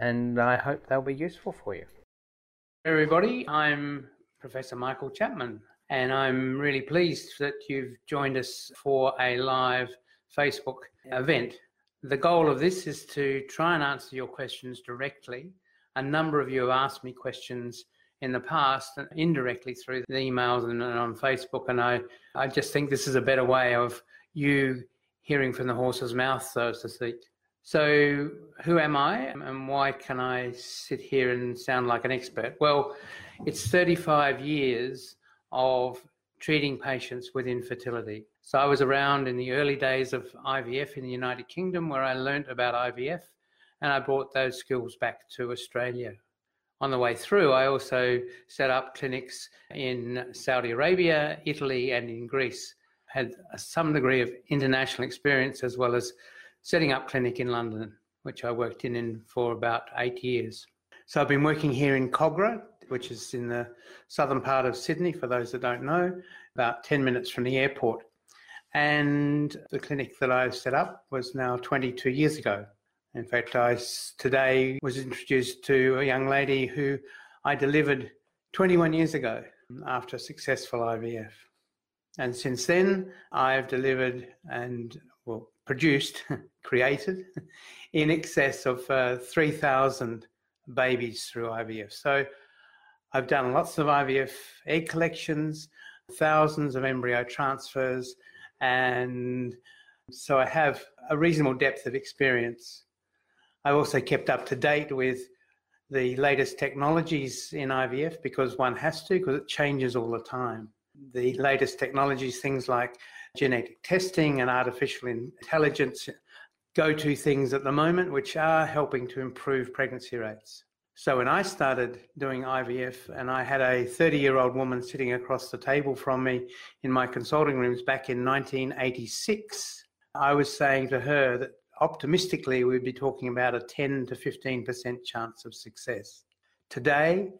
and I hope they'll be useful for you. Everybody, I'm Professor Michael Chapman, and I'm really pleased that you've joined us for a live Facebook event. The goal of this is to try and answer your questions directly. A number of you have asked me questions in the past, indirectly through the emails and, and on Facebook, and I, I just think this is a better way of you hearing from the horse's mouth, so to speak. So, who am I and why can I sit here and sound like an expert? Well, it's 35 years of treating patients with infertility. So, I was around in the early days of IVF in the United Kingdom where I learnt about IVF and I brought those skills back to Australia. On the way through, I also set up clinics in Saudi Arabia, Italy, and in Greece. Had some degree of international experience as well as setting up clinic in London, which I worked in, in for about eight years. So I've been working here in Kogarah, which is in the southern part of Sydney, for those that don't know, about 10 minutes from the airport. And the clinic that I set up was now 22 years ago. In fact, I today was introduced to a young lady who I delivered 21 years ago after a successful IVF. And since then, I've delivered and well, produced, created in excess of uh, 3,000 babies through IVF. So I've done lots of IVF egg collections, thousands of embryo transfers, and so I have a reasonable depth of experience. I've also kept up to date with the latest technologies in IVF because one has to, because it changes all the time. The latest technologies, things like genetic testing and artificial intelligence go to things at the moment which are helping to improve pregnancy rates. So when I started doing IVF and I had a 30 year old woman sitting across the table from me in my consulting rooms back in 1986, I was saying to her that optimistically we'd be talking about a 10 to 15% chance of success. Today,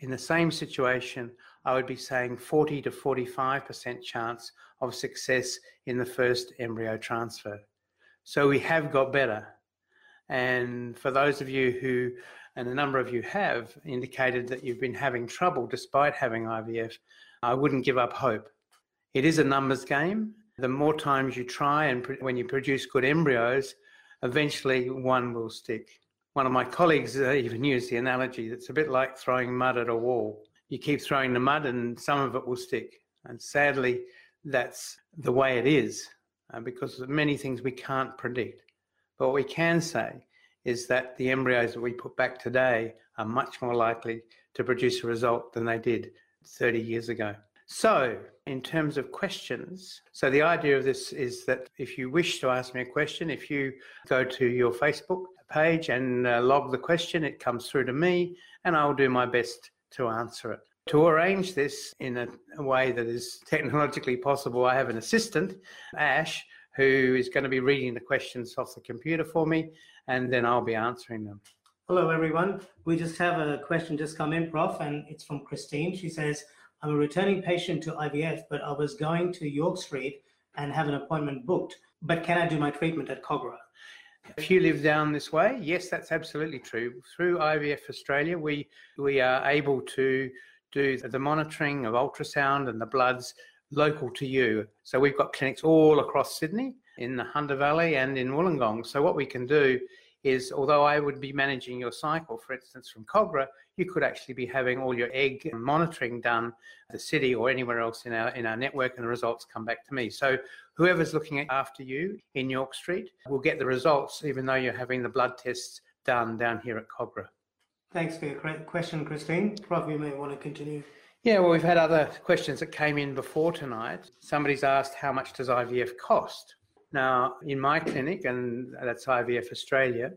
in the same situation, I would be saying 40 to 45% chance of success in the first embryo transfer. So we have got better. And for those of you who, and a number of you have indicated that you've been having trouble despite having IVF, I wouldn't give up hope. It is a numbers game. The more times you try and when you produce good embryos, eventually one will stick. One of my colleagues uh, even used the analogy that's a bit like throwing mud at a wall. You keep throwing the mud and some of it will stick. And sadly, that's the way it is uh, because many things we can't predict. But what we can say is that the embryos that we put back today are much more likely to produce a result than they did 30 years ago. So, in terms of questions, so the idea of this is that if you wish to ask me a question, if you go to your Facebook page and uh, log the question, it comes through to me and I'll do my best to answer it. To arrange this in a, a way that is technologically possible, I have an assistant, Ash, who is going to be reading the questions off the computer for me and then I'll be answering them. Hello, everyone. We just have a question just come in, Prof, and it's from Christine. She says, I'm a returning patient to IVF, but I was going to York Street and have an appointment booked. But can I do my treatment at Kogarah? If you live down this way, yes, that's absolutely true. Through IVF Australia, we we are able to do the monitoring of ultrasound and the bloods local to you. So we've got clinics all across Sydney, in the Hunter Valley, and in Wollongong. So what we can do is although I would be managing your cycle, for instance, from Kogarah, you could actually be having all your egg monitoring done the city or anywhere else in our in our network, and the results come back to me. So whoever's looking after you in York Street will get the results, even though you're having the blood tests done down here at Kogarah. Thanks for your question, Christine. Prof, you may want to continue. Yeah, well, we've had other questions that came in before tonight. Somebody's asked how much does IVF cost? Now, in my clinic, and that's IVF Australia,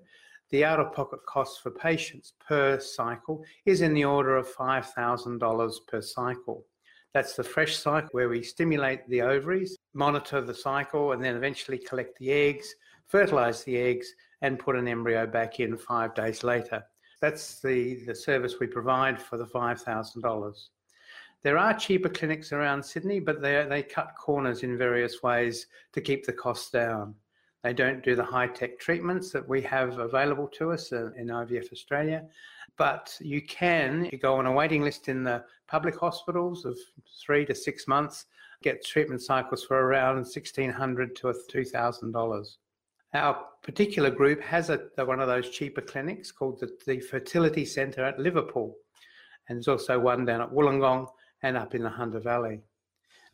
the out of pocket cost for patients per cycle is in the order of $5,000 per cycle. That's the fresh cycle where we stimulate the ovaries, monitor the cycle, and then eventually collect the eggs, fertilize the eggs, and put an embryo back in five days later. That's the, the service we provide for the $5,000. There are cheaper clinics around Sydney, but they, they cut corners in various ways to keep the costs down. They don't do the high tech treatments that we have available to us uh, in IVF Australia, but you can you go on a waiting list in the public hospitals of three to six months, get treatment cycles for around 1,600 to $2,000. Our particular group has a, one of those cheaper clinics called the, the Fertility Centre at Liverpool. And there's also one down at Wollongong and up in the Hunter Valley.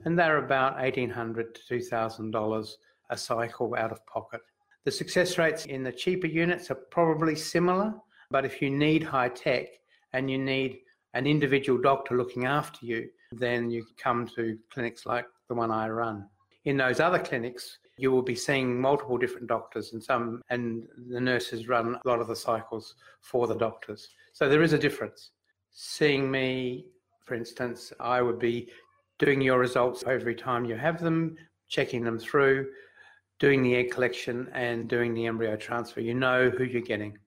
And they're about 1,800 to $2,000 a cycle out of pocket. The success rates in the cheaper units are probably similar, but if you need high tech and you need an individual doctor looking after you, then you come to clinics like the one I run. In those other clinics, you will be seeing multiple different doctors and some and the nurses run a lot of the cycles for the doctors. So there is a difference. Seeing me for instance, I would be doing your results every time you have them, checking them through, doing the egg collection, and doing the embryo transfer. You know who you're getting.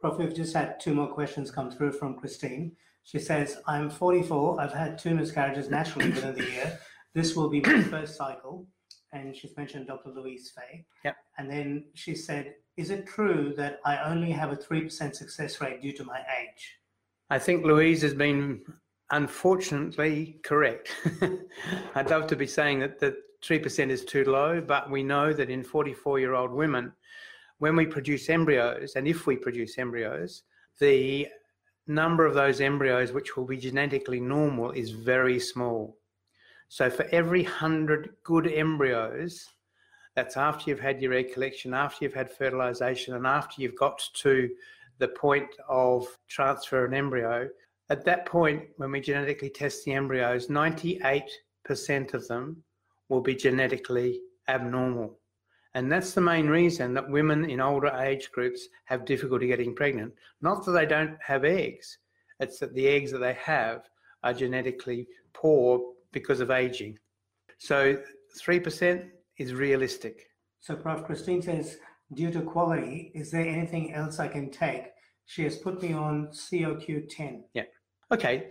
Prof, we've just had two more questions come through from Christine. She says, I'm 44. I've had two miscarriages naturally within the year. This will be my first cycle. And she's mentioned Dr. Louise Fay. Yep. And then she said, Is it true that I only have a 3% success rate due to my age? I think Louise has been unfortunately correct. I'd love to be saying that the 3% is too low, but we know that in 44 year old women, when we produce embryos, and if we produce embryos, the number of those embryos which will be genetically normal is very small. So for every 100 good embryos, that's after you've had your egg collection, after you've had fertilization, and after you've got to the point of transfer an embryo, at that point, when we genetically test the embryos, 98% of them will be genetically abnormal. And that's the main reason that women in older age groups have difficulty getting pregnant. Not that they don't have eggs, it's that the eggs that they have are genetically poor because of aging. So 3% is realistic. So, Prof. Christine says, due to quality, is there anything else I can take she has put me on COQ10. Yeah. Okay.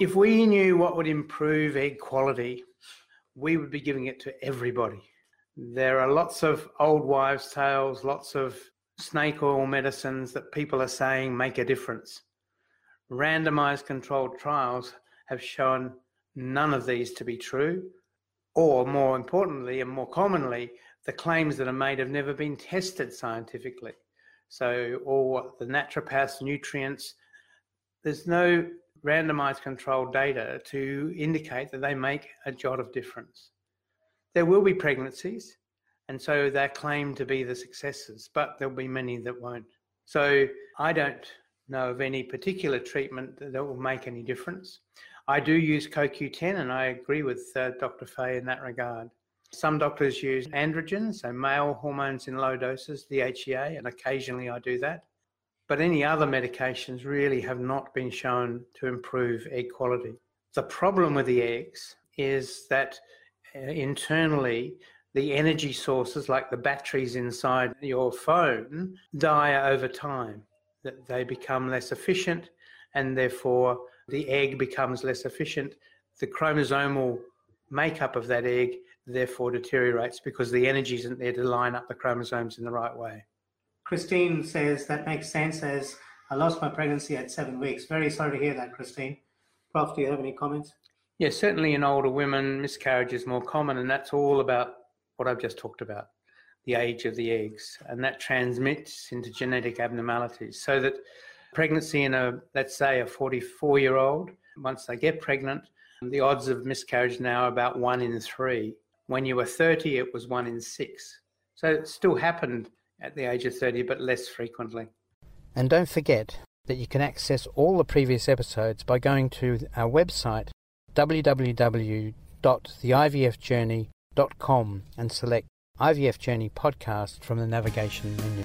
If we knew what would improve egg quality, we would be giving it to everybody. There are lots of old wives' tales, lots of snake oil medicines that people are saying make a difference. Randomized controlled trials have shown none of these to be true, or more importantly and more commonly, the claims that are made have never been tested scientifically. So, or the naturopaths, nutrients, there's no randomized controlled data to indicate that they make a jot of difference. There will be pregnancies, and so they're claimed to be the successes, but there'll be many that won't. So I don't know of any particular treatment that will make any difference. I do use CoQ10, and I agree with uh, Dr. Fay in that regard. Some doctors use androgens, so male hormones in low doses, DHEA, and occasionally I do that. But any other medications really have not been shown to improve egg quality. The problem with the eggs is that uh, internally, the energy sources, like the batteries inside your phone, die over time. That they become less efficient, and therefore the egg becomes less efficient. The chromosomal makeup of that egg therefore deteriorates because the energy isn't there to line up the chromosomes in the right way. Christine says that makes sense as I lost my pregnancy at seven weeks. Very sorry to hear that, Christine. Prof, do you have any comments? Yes, certainly in older women, miscarriage is more common, and that's all about what I've just talked about. the age of the eggs, and that transmits into genetic abnormalities. So that pregnancy in a, let's say, a 44 year old, once they get pregnant, the odds of miscarriage now are about one in three. When you were 30, it was one in six. So it still happened at the age of 30, but less frequently. And don't forget that you can access all the previous episodes by going to our website www.theivfjourney.com and select IVF Journey Podcast from the navigation menu.